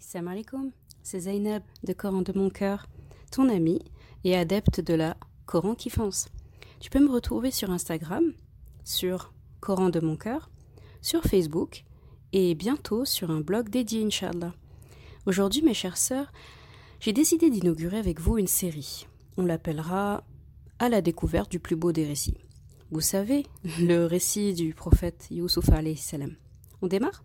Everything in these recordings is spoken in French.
salam alaikum, c'est Zainab de Coran de mon cœur, ton ami et adepte de la Coran qui fonce. Tu peux me retrouver sur Instagram, sur Coran de mon cœur, sur Facebook et bientôt sur un blog dédié, Inch'Allah. Aujourd'hui, mes chères sœurs, j'ai décidé d'inaugurer avec vous une série. On l'appellera À la découverte du plus beau des récits. Vous savez, le récit du prophète Youssouf salam. On démarre?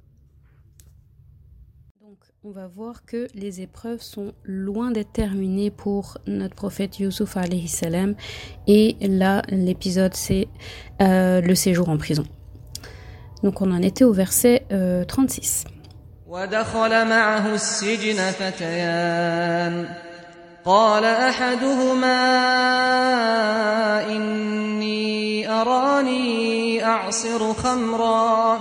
on va voir que les épreuves sont loin d'être terminées pour notre prophète Youssouf alayhi salam. Et là, l'épisode, c'est euh, le séjour en prison. Donc on en était au verset euh, 36. قال احدهما اني اراني اعصر خمرا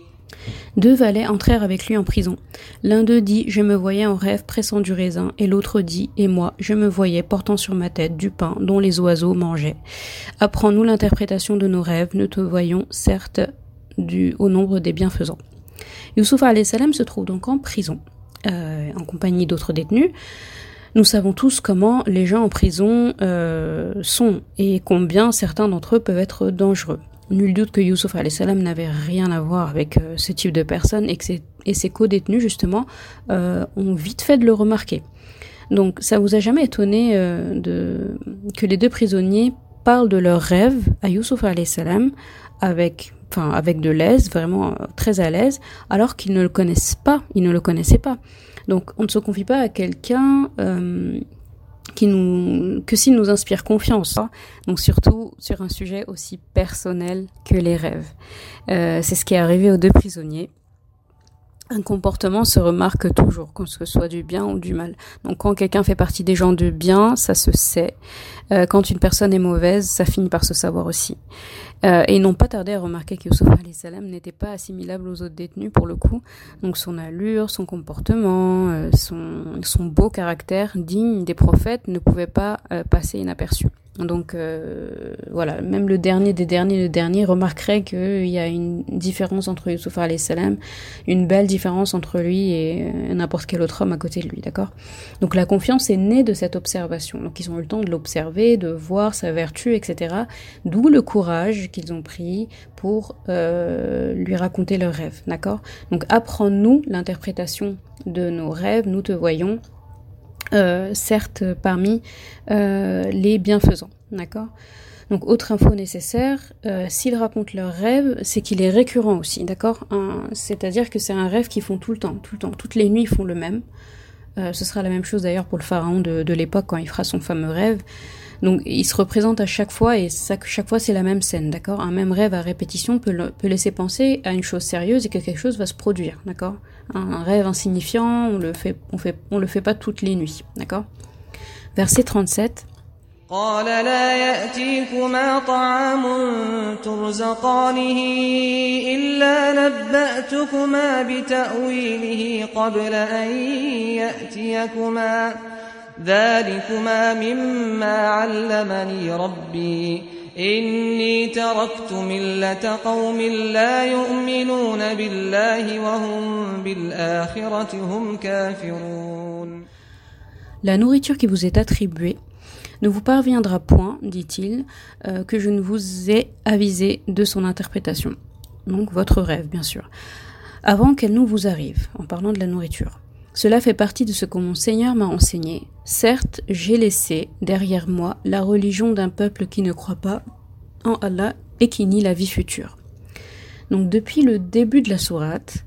Deux valets entrèrent avec lui en prison. L'un d'eux dit Je me voyais en rêve pressant du raisin, et l'autre dit Et moi, je me voyais portant sur ma tête du pain dont les oiseaux mangeaient. Apprends-nous l'interprétation de nos rêves, nous te voyons certes du, au nombre des bienfaisants. Youssouf salam se trouve donc en prison, euh, en compagnie d'autres détenus. Nous savons tous comment les gens en prison euh, sont et combien certains d'entre eux peuvent être dangereux. Nul doute que Youssouf salam n'avait rien à voir avec euh, ce type de personnes et que ses, co-détenus justement euh, ont vite fait de le remarquer. Donc ça vous a jamais étonné euh, que les deux prisonniers parlent de leurs rêves à Youssouf salam avec avec de l'aise, vraiment très à l'aise, alors qu'ils ne le connaissent pas, ils ne le connaissaient pas. Donc on ne se confie pas à quelqu'un qui nous, que s'il nous inspire confiance. Hein. Donc surtout sur un sujet aussi personnel que les rêves. Euh, c'est ce qui est arrivé aux deux prisonniers. Un comportement se remarque toujours, que ce soit du bien ou du mal. Donc quand quelqu'un fait partie des gens de bien, ça se sait. Euh, quand une personne est mauvaise, ça finit par se savoir aussi. Euh, et ils n'ont pas tardé à remarquer que Youssouf salam n'était pas assimilable aux autres détenus pour le coup. Donc son allure, son comportement, euh, son, son beau caractère digne des prophètes ne pouvait pas passer inaperçu. Donc euh, voilà, même le dernier des derniers, le dernier remarquerait qu'il y a une différence entre Youssouf salam, une belle différence entre lui et euh, n'importe quel autre homme à côté de lui, d'accord? Donc la confiance est née de cette observation. Donc ils ont eu le temps de l'observer, de voir sa vertu, etc. D'où le courage qu'ils ont pris pour euh, lui raconter leurs rêves, d'accord? Donc apprends-nous l'interprétation de nos rêves, nous te voyons euh, certes parmi euh, les bienfaisants. D'accord? Donc, autre info nécessaire, euh, s'ils racontent leur rêve, c'est qu'il est récurrent aussi, d'accord? C'est-à-dire que c'est un rêve qu'ils font tout le temps, tout le temps. Toutes les nuits, ils font le même. ce sera la même chose d'ailleurs pour le pharaon de, de l'époque quand il fera son fameux rêve. Donc il se représente à chaque fois et chaque fois c'est la même scène, d'accord? Un même rêve à répétition peut, peut, laisser penser à une chose sérieuse et que quelque chose va se produire, d'accord? Un rêve insignifiant, on le fait, on fait, on le fait pas toutes les nuits, d'accord Verset 37. ذلكما مما علمني ربي إني تركت ملة قوم لا يؤمنون بالله وهم بالآخرة هم كافرون La nourriture qui vous est attribuée ne vous parviendra point, dit-il, euh, que je ne vous ai avisé de son interprétation. Donc votre rêve, bien sûr. Avant qu'elle nous vous arrive, en parlant de la nourriture. Cela fait partie de ce que mon Seigneur m'a enseigné. Certes, j'ai laissé derrière moi la religion d'un peuple qui ne croit pas en Allah et qui nie la vie future. Donc depuis le début de la sourate,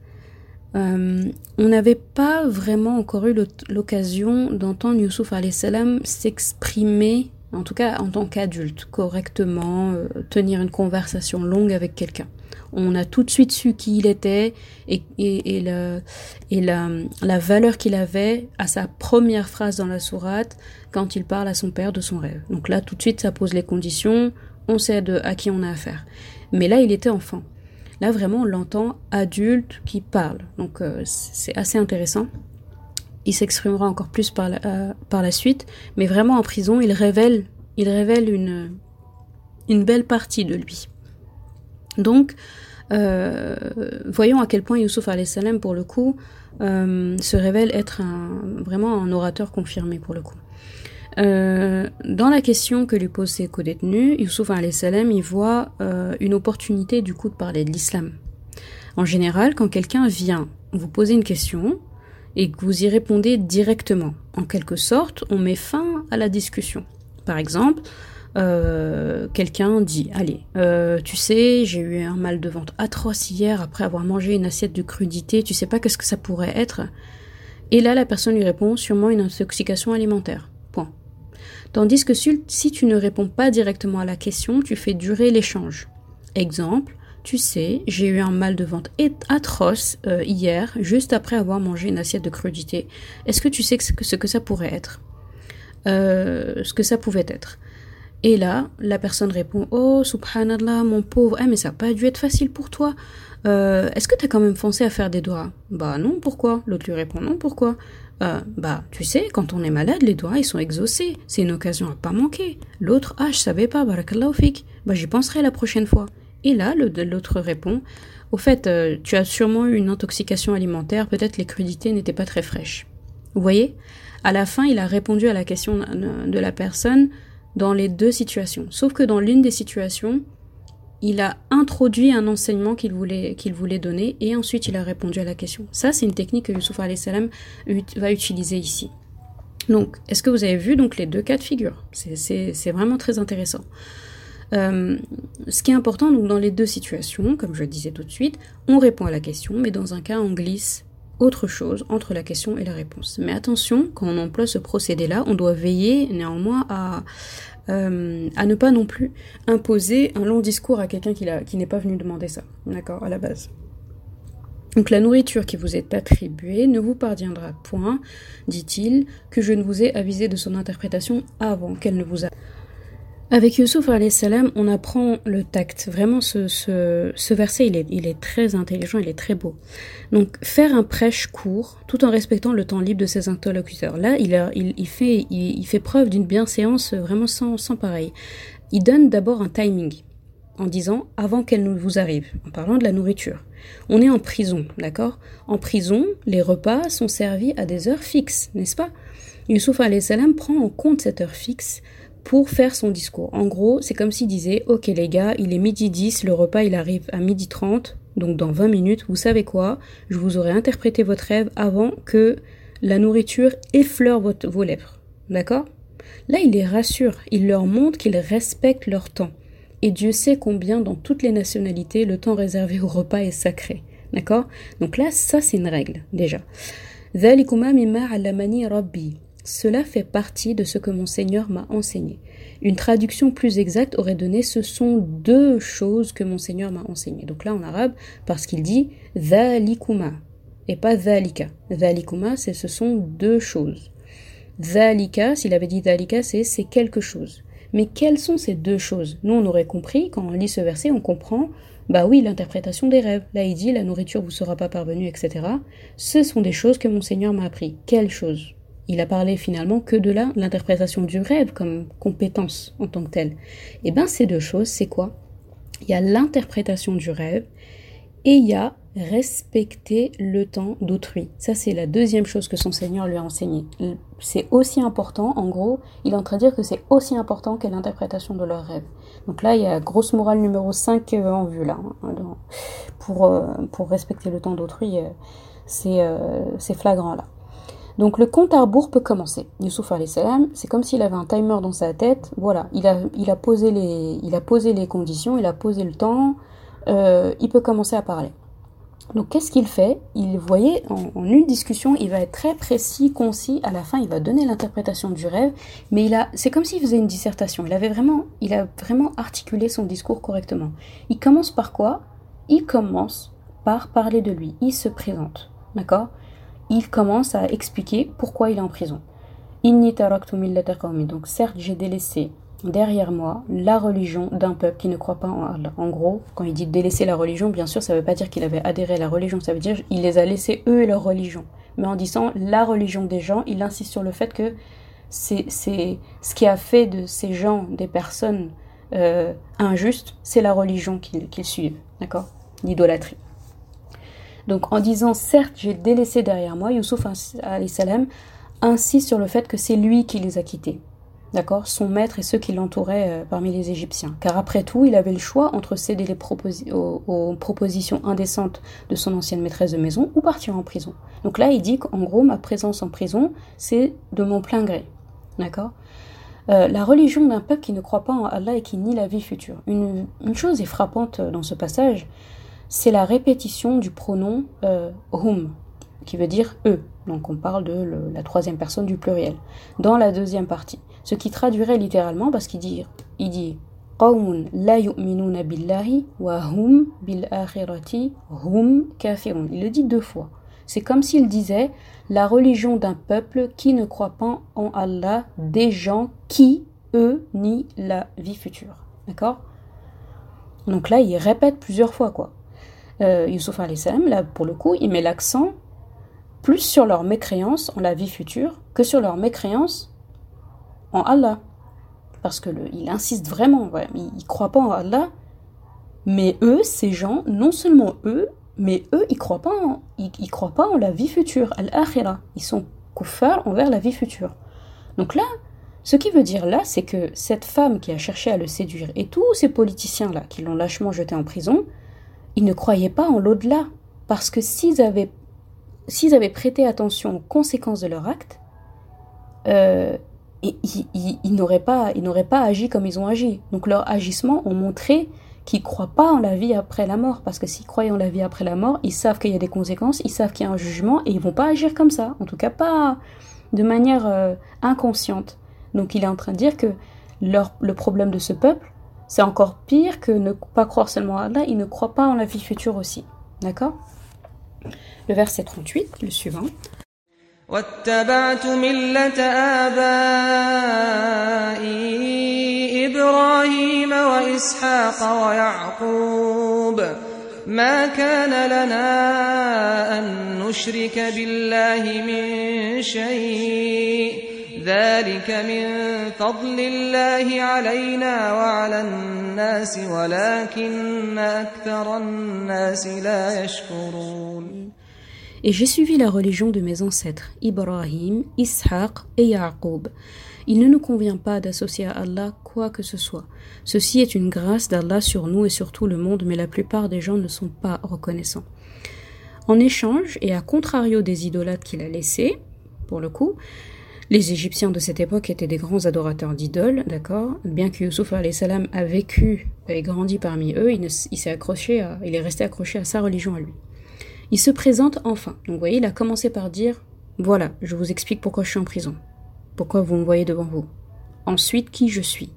euh, on n'avait pas vraiment encore eu l'occasion d'entendre Youssouf s'exprimer, en tout cas en tant qu'adulte, correctement, euh, tenir une conversation longue avec quelqu'un on a tout de suite su qui il était et, la, valeur qu'il avait à sa première phrase dans la sourate quand il parle à son père de son rêve. Donc là, tout de suite, ça pose les conditions, on sait de, à qui on a affaire. Mais là, il était enfant. Là, vraiment, on l'entend adulte qui parle. Donc, euh, c'est assez intéressant. Il s'exprimera encore plus par la, euh, par la suite. Mais vraiment, en prison, il révèle, une, belle partie de lui. Donc, euh, voyons à quel point Youssouf salam pour le coup, se révèle être vraiment un orateur confirmé pour le coup. Euh, dans la question que lui posent ses co-détenus, Youssouf salam il voit euh, une opportunité du coup de parler de l'islam. En général, quand quelqu'un vient vous poser une question et que vous y répondez directement, en quelque sorte, on met fin à la discussion. Par exemple, euh, quelqu'un dit Allez, tu sais, j'ai eu un mal de ventre atroce hier après avoir mangé une assiette de crudité, tu sais pas qu'est-ce que ça pourrait être? Et là, la personne lui répond Sûrement une intoxication alimentaire. Tandis que si tu ne réponds pas directement à la question, tu fais durer l'échange. Exemple, tu sais, j'ai eu un mal de ventre atroce euh, hier, juste après avoir mangé une assiette de crudité. Est-ce que tu sais ce que, ça pourrait être? Euh, Ce que ça pouvait être. Et là, la personne répond Oh, subhanallah, mon pauvre, eh, mais ça n'a pas dû être facile pour toi. Euh, est-ce que tu as quand même foncé à faire des doigts? Bah non, pourquoi? L'autre lui répond Non, pourquoi? Bah, tu sais, quand on est malade, les doigts, ils sont exaucés. C'est une occasion à pas manquer. L'autre, ah, je savais pas, barakallahu fik. Bah, j'y penserai la prochaine fois. Et là, l'autre répond, au fait, euh, tu as sûrement eu une intoxication alimentaire, peut-être les crudités n'étaient pas très fraîches. Vous voyez À la fin, il a répondu à la question de la personne dans les deux situations. Sauf que dans l'une des situations, il a introduit un enseignement qu'il voulait, donner et ensuite il a répondu à la question. Ça, c'est une technique que Youssouf salam va utiliser ici. Donc, est-ce que vous avez vu donc les deux cas de figure? C'est vraiment très intéressant. Euh, ce qui est important donc dans les deux situations, comme je le disais tout de suite, on répond à la question, mais dans un cas on glisse autre chose entre la question et la réponse. Mais attention, quand on emploie ce procédé-là, on doit veiller néanmoins à, euh, à ne pas non plus imposer un long discours à quelqu'un qui, qui n'est pas venu demander ça, d'accord, à la base. Donc la nourriture qui vous est attribuée ne vous parviendra point, dit-il, que je ne vous ai avisé de son interprétation avant qu'elle ne vous a... Avec Yusuf salam, on apprend le tact. Vraiment, ce, ce, verset, il est, il est, très intelligent, il est très beau. Donc, faire un prêche court, tout en respectant le temps libre de ses interlocuteurs. Là, il, a, il, fait, il, fait preuve d'une bienséance vraiment sans, sans pareil. Il donne d'abord un timing, en disant avant qu'elle ne vous arrive, en parlant de la nourriture. On est en prison, d'accord? En prison, les repas sont servis à des heures fixes, n'est-ce pas? Yusuf salam prend en compte cette heure fixe pour faire son discours. En gros, c'est comme s'il disait Ok les gars, il est midi 10, le repas il arrive à midi 30, donc dans 20 minutes, vous savez quoi Je vous aurais interprété votre rêve avant que la nourriture effleure votre, vos lèvres. D'accord? Là, il les rassure, il leur montre qu'ils respectent leur temps. Et Dieu sait combien dans toutes les nationalités le temps réservé au repas est sacré. D'accord? Donc là, ça c'est une règle déjà. Cela fait partie de ce que mon Seigneur m'a enseigné. Une traduction plus exacte aurait donné ce sont deux choses que mon Seigneur m'a enseigné. Donc là en arabe, parce qu'il dit dhalikuma et pas dhalika. Dhalikuma, c'est ce sont deux choses. Dhalika, s'il avait dit dhalika, c'est c'est quelque chose. Mais quelles sont ces deux choses? Nous, on aurait compris, quand on lit ce verset, on comprend, bah oui, l'interprétation des rêves. Là, il dit, la nourriture vous sera pas parvenue, etc. Ce sont des choses que mon Seigneur m'a appris. Quelles choses? Il a parlé finalement que de l'interprétation du rêve comme compétence en tant que telle. Eh bien ces deux choses, c'est quoi? Il y a l'interprétation du rêve et il y a respecter le temps d'autrui. Ça, c'est la deuxième chose que son Seigneur lui a enseigné. C'est aussi important, en gros, il est en train de dire que c'est aussi important que l'interprétation de leur rêve. Donc là, il y a grosse morale numéro 5 euh, en vue, là. Hein, pour, euh, pour respecter le temps d'autrui, euh, c'est flagrant, là. Donc le compte à rebours peut commencer. Youssouf salam, c'est comme s'il avait un timer dans sa tête. Voilà, il a, il a, posé, les, il a posé les conditions, il a posé le temps, euh, il peut commencer à parler. Donc qu'est-ce qu'il fait? Il voyait en, une discussion, il va être très précis, concis. À la fin, il va donner l'interprétation du rêve, mais il a, c'est comme s'il faisait une dissertation. Il avait vraiment, il a vraiment articulé son discours correctement. Il commence par quoi? Il commence par parler de lui. Il se présente, d'accord? Il commence à expliquer pourquoi il est en prison. Donc certes, j'ai délaissé derrière moi la religion d'un peuple qui ne croit pas en Allah. En gros, quand il dit délaisser la religion, bien sûr, ça ne veut pas dire qu'il avait adhéré à la religion, ça veut dire qu'il les a laissés eux et leur religion. Mais en disant la religion des gens, il insiste sur le fait que c'est ce qui a fait de ces gens des personnes euh, injustes, c'est la religion qu'ils suivent, d'accord? L'idolâtrie. Donc en disant certes j'ai délaissé derrière moi, Youssouf insiste sur le fait que c'est lui qui les a quittés d'accord, son maître et ceux qui l'entouraient euh, parmi les Égyptiens. Car après tout, il avait le choix entre céder les aux, propositions indécentes de son ancienne maîtresse de maison ou partir en prison. Donc là, il dit qu'en gros, ma présence en prison, c'est de mon plein gré, d'accord? Euh, la religion d'un peuple qui ne croit pas en Allah et qui nie la vie future. Une, chose est frappante dans ce passage, c'est la répétition du pronom euh, hum, qui veut dire eux. Donc on parle de la troisième personne du pluriel. Dans la deuxième partie ce qui traduirait littéralement parce qu'il dit, il dit la hum hum. Il le dit deux fois. C'est comme s'il disait la religion d'un peuple qui ne croit pas en Allah, des gens qui, eux, nient la vie future. D'accord? Donc là, il répète plusieurs fois, quoi. Euh, Youssouf salam, là, pour le coup, il met l'accent plus sur leur mécréance en la vie future que sur leur mécréance en Allah. Parce que le, il insiste vraiment, il ne croit pas en Allah. Mais eux, ces gens, non seulement eux, mais eux, ils croient pas ils, croient pas en la vie future, al-akhira. Ils sont kuffar envers la vie future. Donc là, ce qui veut dire là, c'est que cette femme qui a cherché à le séduire et tous ces politiciens-là qui l'ont lâchement jeté en prison, ils ne croyaient pas en l'au-delà. Parce que s'ils avaient, s'ils avaient prêté attention aux conséquences de leur acte, euh, ils, n'auraient pas, pas agi comme ils ont agi. Donc leurs agissements ont montré qu'ils ne croient pas en la vie après la mort. Parce que s'ils croient en la vie après la mort, ils savent qu'il y a des conséquences, ils savent qu'il y a un jugement et ils vont pas agir comme ça. En tout cas, pas de manière euh, inconsciente. Donc il est en train de dire que leur, le problème de ce peuple, c'est encore pire que ne pas croire seulement à Allah, ils ne croient pas en la vie future aussi. D'accord Le verset 38, le suivant. واتبعت ملة آبائي إبراهيم وإسحاق ويعقوب ما كان لنا أن نشرك بالله من شيء ذلك من فضل الله علينا وعلى الناس ولكن أكثر الناس لا يشكرون Et j'ai suivi la religion de mes ancêtres, Ibrahim, Ishaq et Yaqub. Il ne nous convient pas d'associer à Allah quoi que ce soit. Ceci est une grâce d'Allah sur nous et sur tout le monde, mais la plupart des gens ne sont pas reconnaissants. En échange, et à contrario des idolâtres qu'il a laissés, pour le coup, les Égyptiens de cette époque étaient des grands adorateurs d'idoles, d'accord? Bien que Youssouf salam a vécu et grandi parmi eux, il, s'est accroché il est resté accroché à sa religion à lui. Il se présente enfin. Donc vous voyez, il a commencé par dire Voilà, je vous explique pourquoi je suis en prison. Pourquoi vous me voyez devant vous. Ensuite, qui je suis.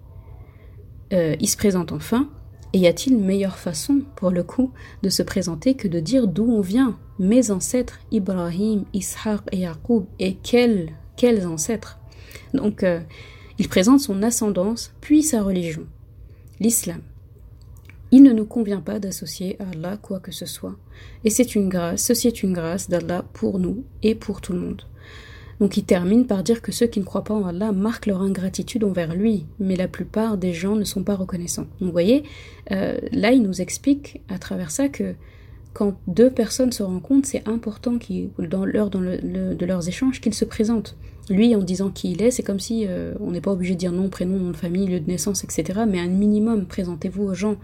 Euh, il se présente enfin. Et y a-t-il meilleure façon, pour le coup, de se présenter que de dire d'où on vient Mes ancêtres, Ibrahim, Ishaq et Yaqub? Et quels, quels ancêtres Donc, euh, il présente son ascendance, puis sa religion, l'islam. Il ne nous convient pas d'associer à Allah quoi que ce soit. Et c'est une grâce, ceci est une grâce d'Allah pour nous et pour tout le monde. Donc il termine par dire que ceux qui ne croient pas en Allah marquent leur ingratitude envers lui, mais la plupart des gens ne sont pas reconnaissants. Donc vous voyez, euh, là il nous explique à travers ça que quand deux personnes se rencontrent, c'est important dans l'heure de leurs échanges qu'ils se présentent. Lui, en disant qui il est, c'est comme si euh, on n'est pas obligé de dire nom, prénom, nom de famille, lieu de naissance, etc. Mais un minimum, présentez-vous aux gens.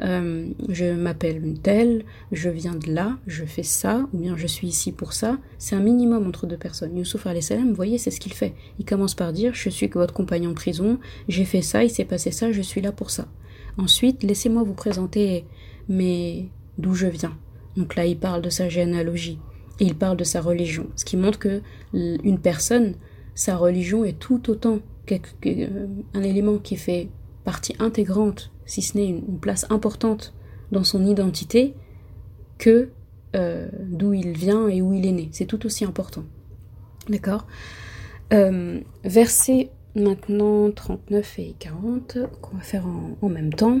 Euh, je m'appelle tel, je viens de là, je fais ça, ou bien je suis ici pour ça. C'est un minimum entre deux personnes. Youssouf vous voyez, c'est ce qu'il fait. Il commence par dire je suis votre compagnon de prison, j'ai fait ça, il s'est passé ça, je suis là pour ça. Ensuite, laissez-moi vous présenter mais d'où je viens. Donc là, il parle de sa généalogie et il parle de sa religion, ce qui montre que une personne sa religion est tout autant euh, un élément qui fait partie intégrante, si ce n'est une, place importante dans son identité, que euh, d'où il vient et où il est né. C'est tout aussi important. D'accord? Euh, Maintenant 39 et 40 qu'on va faire en même temps.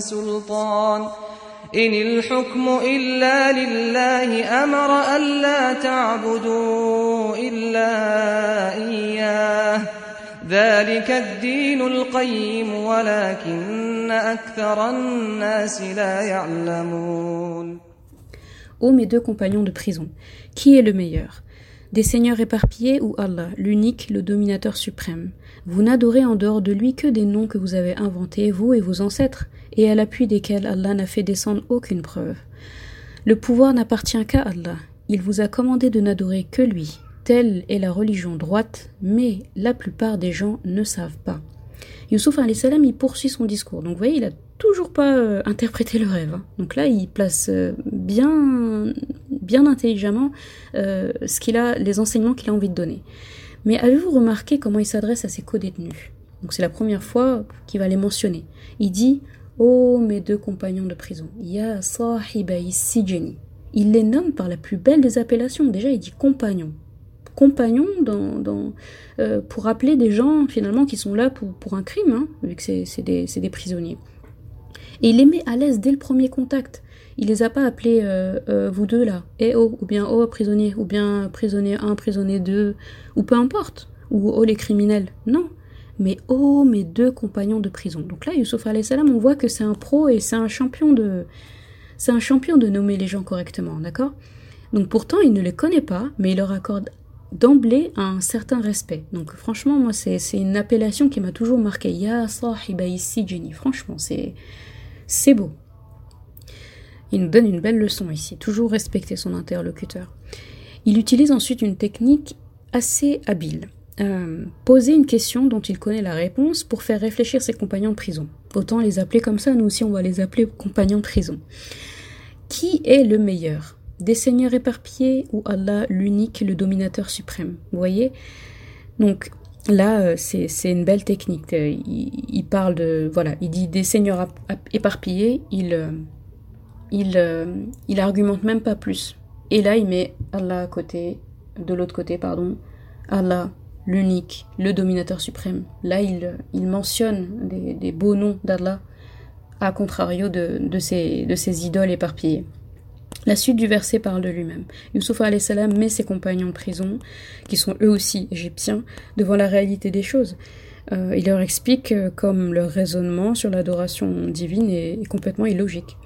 سلطان. إن الحكم إلا لله أمر ألا تعبدوا إلا إياه. ذلك الدين القيم ولكن أكثر الناس لا يعلمون. Ô mes deux compagnons de prison, qui est le meilleur? Des seigneurs éparpillés ou Allah, l'unique, le dominateur suprême Vous n'adorez en dehors de lui que des noms que vous avez inventés, vous et vos ancêtres, et à l'appui desquels Allah n'a fait descendre aucune preuve. Le pouvoir n'appartient qu'à Allah. Il vous a commandé de n'adorer que lui. Telle est la religion droite, mais la plupart des gens ne savent pas. Youssouf salam il poursuit son discours. Donc vous voyez, il a toujours pas euh, interprété le rêve. hein. Donc là, il place euh, bien, bien intelligemment euh, ce qu'il a, les enseignements qu'il a envie de donner. Mais avez-vous remarqué comment il s'adresse à ses co-détenus? Donc c'est la première fois qu'il va les mentionner. Il dit Oh mes deux compagnons de prison, Ya sahibay sijeni. Il les nomme par la plus belle des appellations. Déjà, il dit compagnons. Compagnons dans, euh, pour appeler des gens finalement qui sont là pour, pour un crime, hein, vu que c'est des prisonniers. Et il les met à l'aise dès le premier contact. Il les a pas appelés euh, euh, vous deux là, eh oh, ou bien oh prisonnier, ou bien prisonnier 1, prisonnier 2, ou peu importe, ou oh les criminels. Non, mais oh mes deux compagnons de prison. Donc là, Youssouf salam, on voit que c'est un pro et c'est un champion de, c'est un champion de nommer les gens correctement, d'accord? Donc pourtant, il ne les connaît pas, mais il leur accorde d'emblée un certain respect. Donc franchement, moi, c'est une appellation qui m'a toujours marqué. Ya sahiba Jenny. Franchement, c'est beau. Il nous donne une belle leçon ici. Toujours respecter son interlocuteur. Il utilise ensuite une technique assez habile. Euh, poser une question dont il connaît la réponse pour faire réfléchir ses compagnons de prison. Autant les appeler comme ça, nous aussi on va les appeler compagnons de prison. Qui est le meilleur? Des seigneurs éparpillés ou Allah l'unique, le dominateur suprême? Vous voyez? Donc là, euh, c'est une belle technique. Euh, Il, il parle de... Voilà, il dit des seigneurs éparpillés, il, il, euh, il argumente même pas plus. Et là, il met Allah à côté, de l'autre côté, pardon, Allah, l'unique, le dominateur suprême. Là, il, il mentionne des, des beaux noms d'Allah, à contrario de, de, ses, de ses idoles éparpillées. La suite du verset parle de lui-même. Youssouf salam met ses compagnons de prison, qui sont eux aussi égyptiens, devant la réalité des choses. Euh, il leur explique euh, comme leur raisonnement sur l'adoration divine est complètement illogique.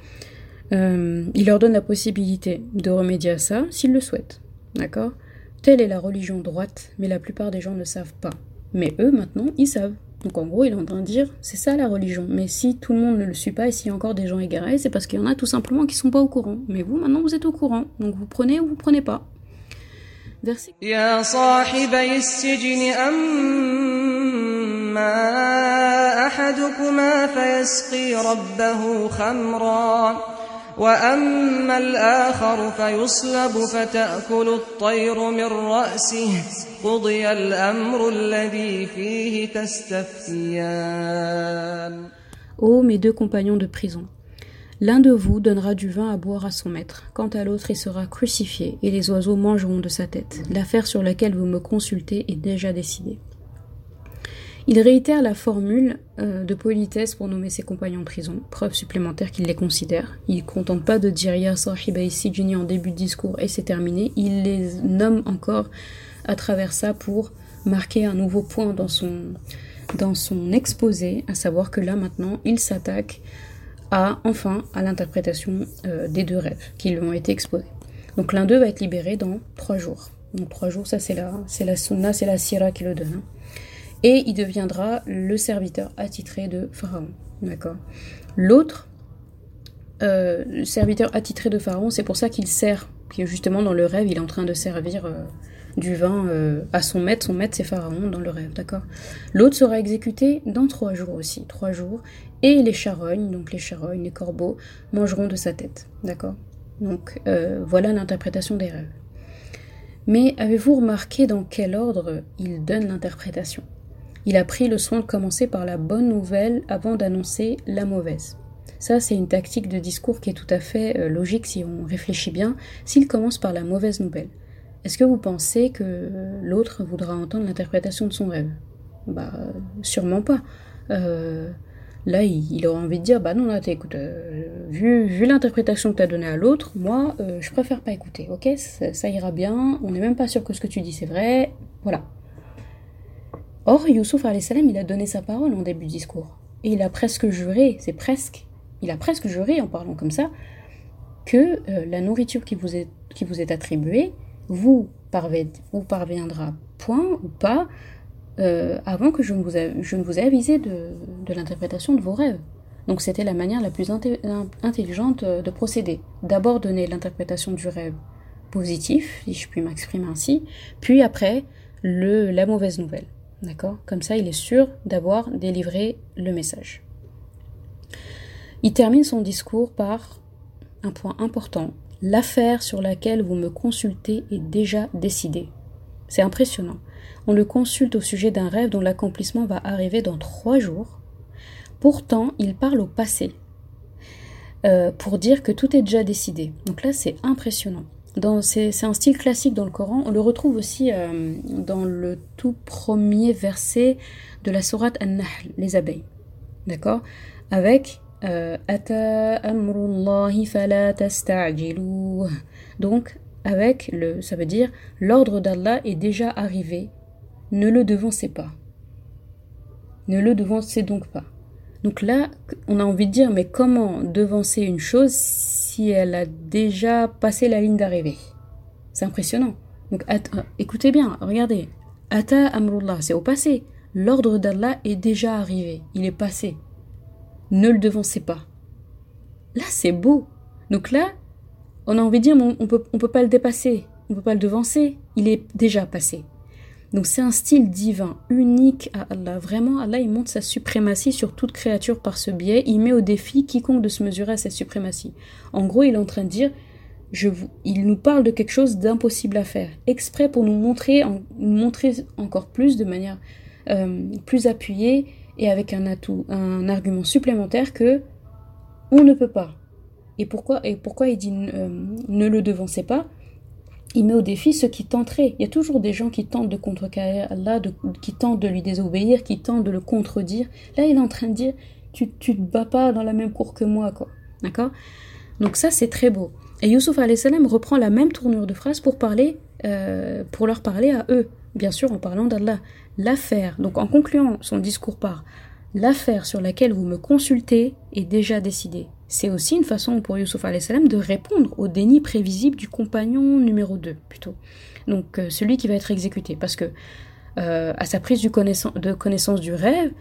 Euh, il leur donne la possibilité de remédier à ça s'ils le souhaitent. D'accord? Telle est la religion droite, mais la plupart des gens ne savent pas. Mais eux, maintenant, ils savent. Donc en gros, il est en train de dire, c'est ça la religion. Mais si tout le monde ne le suit pas et s'il y a encore des gens égarés, c'est parce qu'il y en a tout simplement qui sont pas au courant. Mais vous, maintenant, vous êtes au courant. Donc vous prenez ou vous prenez pas. Verset يا صاحبي السجن أما أحدكما فيسقي ربه خمرا وأما الآخر فيصلب فتأكل الطير من رأسه قضي الأمر الذي فيه تستفتيان Ô mes deux compagnons de prison, l'un de vous donnera du vin à boire à son maître, quant à l'autre il sera crucifié, et les oiseaux mangeront de sa tête. L'affaire sur laquelle vous me consultez est déjà décidée. Il réitère la formule euh, de politesse pour nommer ses compagnons de prison, preuve supplémentaire qu'il les considère. Il ne contente pas de dire Ya sahiba sijni en début de discours et c'est terminé, il les nomme encore à travers ça pour marquer un nouveau point dans son, dans son exposé, à savoir que là maintenant il s'attaque à enfin à l'interprétation euh, des deux rêves qui lui ont été exposés. Donc l'un d'eux va être libéré dans trois jours. Donc trois jours, ça c'est la, c'est la sunna, c'est la sira qui le donne. hein. Et il deviendra le serviteur attitré de Pharaon. D'accord? L'autre, euh, serviteur attitré de Pharaon, c'est pour ça qu'il sert qui justement dans le rêve, il est en train de servir euh, du vin euh, à son maître. Son maître, c'est Pharaon dans le rêve, d'accord? L'autre sera exécuté dans trois jours aussi, trois jours. Et les charognes, donc les charognes, les corbeaux, mangeront de sa tête, d'accord? Donc voilà l'interprétation des rêves. Mais avez-vous remarqué dans quel ordre il donne l'interprétation? Il a pris le soin de commencer par la bonne nouvelle avant d'annoncer la mauvaise. Ça, c'est une tactique de discours qui est tout à fait euh, logique si on réfléchit bien, s'il commence par la mauvaise nouvelle. Est-ce que vous pensez que l'autre voudra entendre l'interprétation de son rêve? Bah, sûrement pas. Euh, là, il, aura envie de dire Bah non, là, écoute, euh, vu, l'interprétation que tu as donnée à l'autre, moi, je préfère pas écouter, ok? Ça, ira bien, on n'est même pas sûr que ce que tu dis c'est vrai, voilà. Or, Youssouf salam, il a donné sa parole en début de discours. Et il a presque juré, c'est presque, il a presque juré en parlant comme ça, que euh, la nourriture qui vous est, qui vous est attribuée vous, parviendra point ou pas euh, avant que je ne vous, ai, je ne vous ai avisé de, de l'interprétation de vos rêves. Donc c'était la manière la plus intelligente de procéder. D'abord donner l'interprétation du rêve positif, si je puis m'exprimer ainsi, puis après le, la mauvaise nouvelle. D'accord? Comme ça, il est sûr d'avoir délivré le message. Il termine son discours par un point important. L'affaire sur laquelle vous me consultez est déjà décidée. C'est impressionnant. On le consulte au sujet d'un rêve dont l'accomplissement va arriver dans trois jours. Pourtant, il parle au passé euh, pour dire que tout est déjà décidé. Donc là, c'est impressionnant. C'est un style classique dans le Coran. On le retrouve aussi euh, dans le tout premier verset de la sourate An-Nahl, les abeilles. D'accord? Avec euh, donc, avec le, ça veut dire l'ordre d'Allah est déjà arrivé, ne le devancez pas. Ne le devancez donc pas. Donc là, on a envie de dire, mais comment devancer une chose si elle a déjà passé la ligne d'arrivée? C'est impressionnant. Donc écoutez bien, regardez. Ata amrullah, c'est au passé. L'ordre d'Allah est déjà arrivé, il est passé ne le devancez pas. Là, c'est beau. Donc là, on a envie de dire, on peut, on peut pas le dépasser, on peut pas le devancer, il est déjà passé. Donc c'est un style divin, unique à Allah. Vraiment, Allah, il montre sa suprématie sur toute créature par ce biais. Il met au défi quiconque de se mesurer à cette suprématie. En gros, il est en train de dire, je vous, il nous parle de quelque chose d'impossible à faire, exprès pour nous montrer, nous montrer encore plus de manière euh, plus appuyée et avec un atout, un argument supplémentaire que on ne peut pas. Et pourquoi, et pourquoi il dit euh, ne le devancez pas? Il met au défi ceux qui tenteraient. Il y a toujours des gens qui tentent de contrecarrer Allah, qui tentent de lui désobéir, qui tentent de le contredire. Là, il est en train de dire tu, tu te bats pas dans la même cour que moi, quoi. D'accord? Donc ça, c'est très beau. Et Youssouf salam reprend la même tournure de phrase pour parler, euh, pour leur parler à eux, bien sûr en parlant d'Allah l'affaire, donc en concluant son discours par l'affaire sur laquelle vous me consultez est déjà décidée. C'est aussi une façon pour Youssouf salam de répondre au déni prévisible du compagnon numéro 2, plutôt. Donc euh, celui qui va être exécuté. Parce que euh, à sa prise de connaissance du rêve,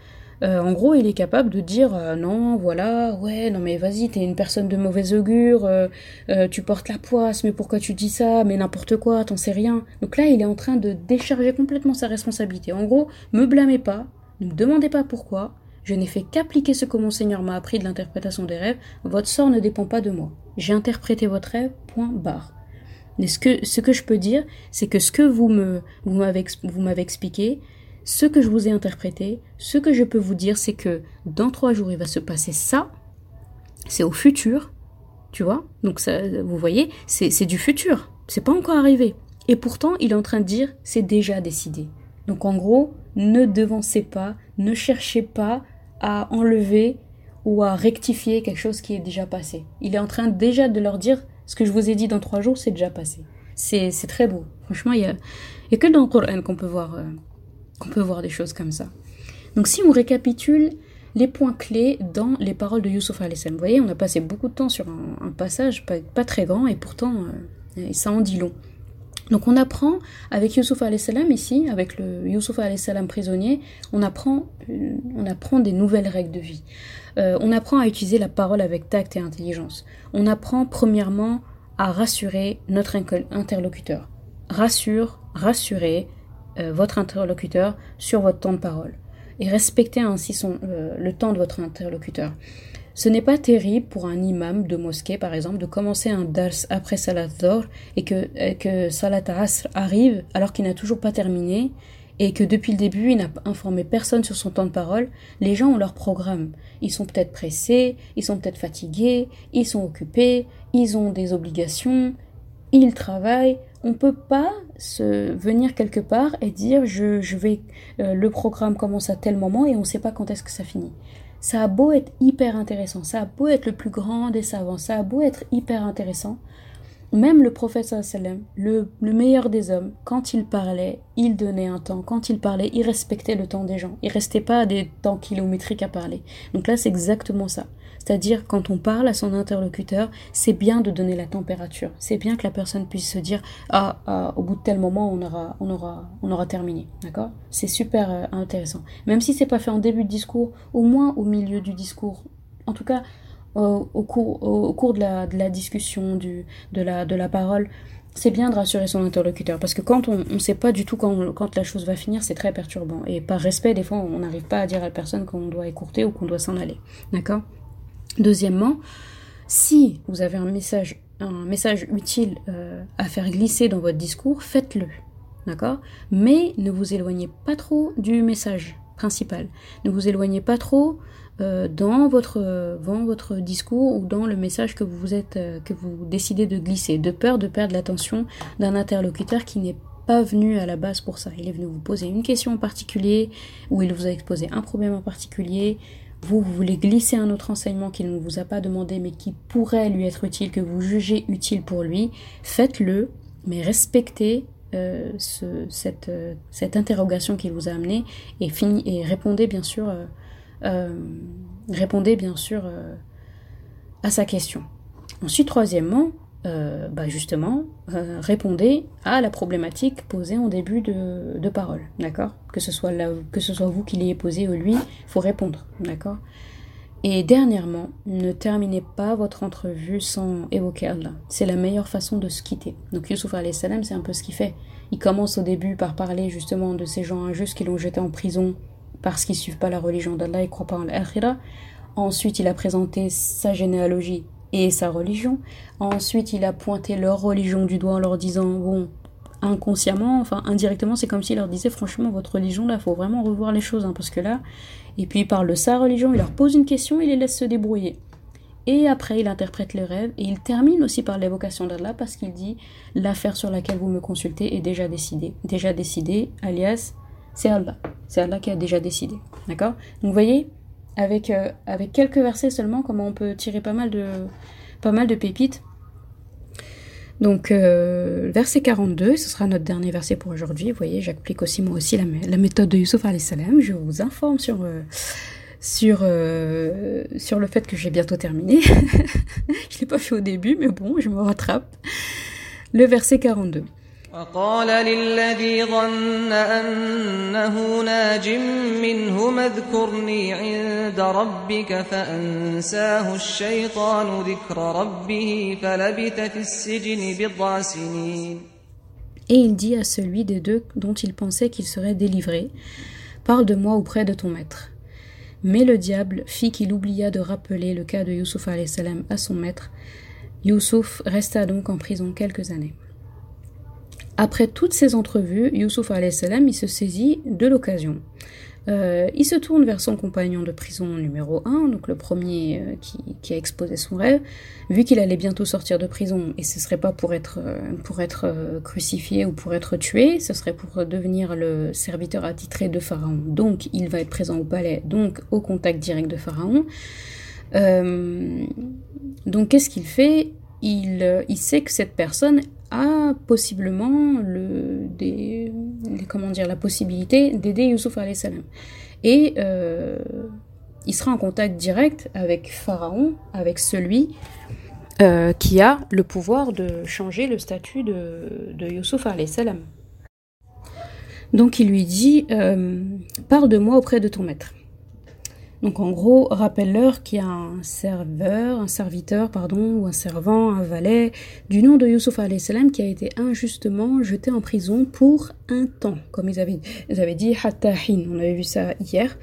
euh, en gros, il est capable de dire non, voilà, ouais, non mais vas-y, t'es une personne de mauvaise augure, tu portes la poisse, mais pourquoi tu dis ça, mais n'importe quoi, t'en sais rien. Donc là, il est en train de décharger complètement sa responsabilité. En gros, me blâmez pas, ne me demandez pas pourquoi, je n'ai fait qu'appliquer ce que mon Seigneur m'a appris de l'interprétation des rêves, votre sort ne dépend pas de moi. J'ai interprété votre rêve, point barre. Mais ce que, ce que je peux dire, c'est que ce que vous me, vous m'avez expliqué, ce que je vous ai interprété, ce que je peux vous dire, c'est que dans trois jours, il va se passer ça. C'est au futur, tu vois? Donc, ça, vous voyez, c'est du futur. C'est pas encore arrivé. Et pourtant, il est en train de dire, c'est déjà décidé. Donc, en gros, ne devancez pas, ne cherchez pas à enlever ou à rectifier quelque chose qui est déjà passé. Il est en train déjà de leur dire, ce que je vous ai dit dans trois jours, c'est déjà passé. C'est très beau. Franchement, il y a, a que dans le Coran qu'on peut voir. Euh, on peut voir des choses comme ça. Donc si on récapitule les points clés dans les paroles de Youssouf Vous voyez, on a passé beaucoup de temps sur un, passage pas, très grand et pourtant euh, ça en dit long. Donc on apprend avec Youssouf salam ici, avec le Youssouf salam prisonnier, on apprend, euh, on apprend des nouvelles règles de vie. Euh, on apprend à utiliser la parole avec tact et intelligence. On apprend premièrement à rassurer notre interlocuteur. Rassure, rassurez euh, votre interlocuteur sur votre temps de parole et respectez ainsi le temps de votre interlocuteur. Ce n'est pas terrible pour un imam de mosquée, par exemple, de commencer un dars après Salat Dhor et que, que Salat Asr arrive alors qu'il n'a toujours pas terminé et que depuis le début il n'a informé personne sur son temps de parole, les gens ont leur programme. Ils sont peut-être pressés, ils sont peut-être fatigués, ils sont occupés, ils ont des obligations, ils travaillent. On ne peut pas se venir quelque part et dire je, je vais euh, le programme commence à tel moment et on ne sait pas quand est-ce que ça finit. Ça a beau être hyper intéressant, ça a beau être le plus grand des savants, ça a beau être hyper intéressant, même le prophète sallam, le, le meilleur des hommes, quand il parlait, il donnait un temps. Quand il parlait, il respectait le temps des gens. Il restait pas à des temps kilométriques à parler. Donc là, c'est exactement ça. C'est-à-dire, quand on parle à son interlocuteur, c'est bien de donner la température. C'est bien que la personne puisse se dire, ah, ah au bout de tel moment, on aura, on aura, on aura terminé. D'accord? C'est super euh, intéressant. Même si c'est pas fait en début de discours, au moins au milieu du discours. En tout cas, au, cours, au, cours de la, de la discussion, du, de, la, de la parole, c'est bien de rassurer son interlocuteur parce que quand on ne sait pas du tout quand, quand la chose va finir, c'est très perturbant. Et par respect, des fois, on n'arrive pas à dire à la personne qu'on doit écourter ou qu'on doit s'en aller. D'accord? Deuxièmement, si vous avez un message, un message utile euh, à faire glisser dans votre discours, faites-le. D'accord? Mais ne vous éloignez pas trop du message principal. Ne vous éloignez pas trop dans, votre, dans votre discours ou dans le message que vous, êtes, euh, que vous décidez de glisser, de peur de perdre l'attention d'un interlocuteur qui n'est pas venu à la base pour ça. Il est venu vous poser une question en particulier, ou il vous a exposé un problème en particulier, vous, vous voulez glisser un autre enseignement qu'il ne vous a pas demandé mais qui pourrait lui être utile, que vous jugez utile pour lui, faites-le, mais respectez euh, ce, cette, cette interrogation qu'il vous a amené et, fini, et répondez bien sûr euh, répondez bien sûr euh, à sa question. Ensuite, troisièmement, euh, bah justement, répondez à la problématique posée en début de, parole, d'accord? Que, ce soit que ce soit vous qui l'ayez posée ou lui, faut répondre, d'accord? Et dernièrement, ne terminez pas votre entrevue sans évoquer Allah. C'est la meilleure façon de se quitter. Donc Yusuf salam, c'est un peu ce qu'il fait. Il commence au début par parler justement de ces gens injustes qui l'ont jeté en prison parce qu'ils suivent pas la religion d'Allah et croient pas en l'akhira. Ensuite, il a présenté sa généalogie et sa religion. Ensuite, il a pointé leur religion du doigt en leur disant, bon, inconsciemment, enfin indirectement, c'est comme s'il leur disait, franchement, votre religion, là, faut vraiment revoir les choses, hein, parce que là, et puis il parle de sa religion, il leur pose une question, il les laisse se débrouiller. Et après, il interprète les rêves, et il termine aussi par l'évocation d'Allah, parce qu'il dit, l'affaire sur laquelle vous me consultez est déjà décidée. Déjà décidée, alias, c'est Allah. C'est Allah qui a déjà décidé. D'accord? Donc vous voyez, avec, euh, avec quelques versets seulement, comment on peut tirer pas mal de, pas mal de pépites. Donc, euh, verset 42, ce sera notre dernier verset pour aujourd'hui. Vous voyez, j'applique aussi moi aussi la, méthode de Yusuf salam. Je vous informe sur, euh, sur, sur le fait que j'ai bientôt terminé. je ne l'ai pas fait au début, mais bon, je me rattrape. Le verset 42. وقال للذي ظن أنه ناج منه اذكرني عند ربك فأنساه الشيطان ذكر ربه فلبث في السجن بضع سنين Et il dit à celui des deux dont il pensait qu'il serait délivré, Parle de moi auprès de ton maître. Mais le diable fit qu'il oublia de rappeler le cas de Youssouf à son maître. Youssouf resta donc en prison quelques années. Après toutes ces entrevues, Youssouf salam il se saisit de l'occasion. Euh, il se tourne vers son compagnon de prison numéro 1, donc le premier euh, qui, a exposé son rêve, vu qu'il allait bientôt sortir de prison, et ce serait pas pour être, euh, pour être crucifié ou pour être tué, ce serait pour devenir le serviteur attitré de Pharaon. Donc il va être présent au palais, donc au contact direct de Pharaon. donc qu'est-ce qu'il fait? Il, il sait que cette personne a possiblement le, des, comment dire, la possibilité d'aider Youssouf salam. Et euh, il sera en contact direct avec Pharaon, avec celui euh, qui a le pouvoir de changer le statut de, de Youssouf salam. Donc il lui dit euh, Parle de moi auprès de ton maître. Donc en gros, rappelle-leur qu'il y a un serveur, un serviteur, pardon, ou un servant, un valet, du nom de Yusuf salam qui a été injustement jeté en prison pour un temps, comme ils avaient, ils avaient dit, hatta on avait vu ça hier.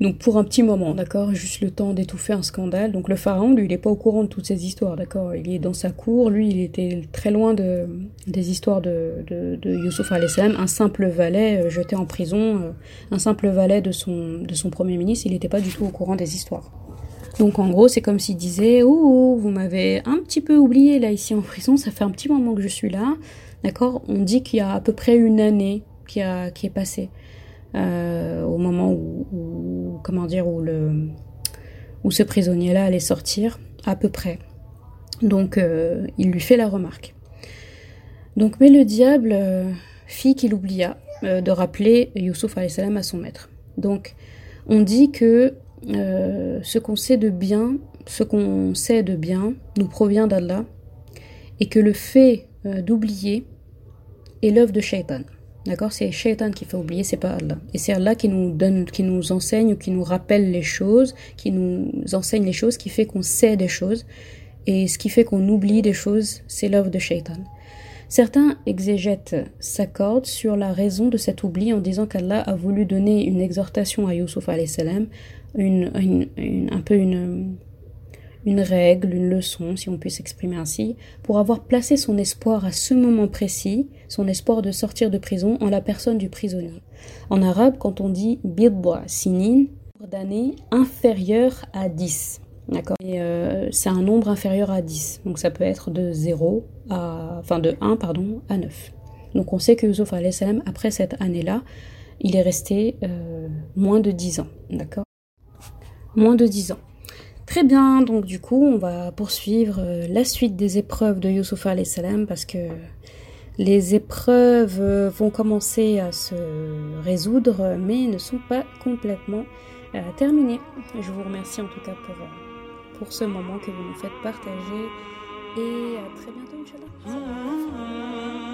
Donc pour un petit moment, d'accord Juste le temps d'étouffer un scandale. Donc le pharaon, lui, il n'est pas au courant de toutes ces histoires, d'accord Il est dans sa cour, lui, il était très loin de, des histoires de, de, de Youssouf salam un simple valet euh, jeté en prison, euh, un simple valet de son, de son premier ministre, il n'était pas du tout au courant des histoires. Donc en gros, c'est comme s'il disait Oh, vous m'avez un petit peu oublié là ici en prison, ça fait un petit moment que je suis là. D'accord On dit qu'il y a à peu près une année qui, a, qui est passée. Euh, au moment où, comment dire, où, le, où ce prisonnier-là allait sortir, à peu près. Donc euh, il lui fait la remarque. Donc mais le diable euh, fit qu'il oublia de rappeler Youssouf à son maître. Donc on dit que ce qu'on sait de bien, ce qu'on sait de bien, nous provient d'Allah, et que le fait d'oublier est l'œuvre de Shaitan. D'accord? C'est Shaitan qui fait oublier, c'est pas Allah. Et c'est Allah qui nous donne, qui nous enseigne, qui nous rappelle les choses, qui nous enseigne les choses, qui fait qu'on sait des choses. Et ce qui fait qu'on oublie des choses, c'est l'œuvre de Shaitan. Certains exégètes s'accordent sur la raison de cet oubli en disant qu'Allah a voulu donner une exhortation à Yusuf salam, une, un peu une, une règle, une leçon, si on peut s'exprimer ainsi, pour avoir placé son espoir à ce moment précis, son espoir de sortir de prison en la personne du prisonnier. En arabe, quand on dit bidwa sinin, d'années inférieur à 10. D'accord? Euh, c'est un nombre inférieur à 10. Donc ça peut être de 0 à. Enfin de 1, pardon, à 9. Donc on sait que Yusuf salam, après cette année-là, il est resté euh, moins de 10 ans. D'accord? Moins de 10 ans. Très bien, donc du coup, on va poursuivre euh, la suite des épreuves de Yusuf salam parce que les épreuves euh, vont commencer à se résoudre, mais ne sont pas complètement euh, terminées. Je vous remercie en tout cas pour, pour ce moment que vous nous faites partager et à très bientôt, Inch'Allah.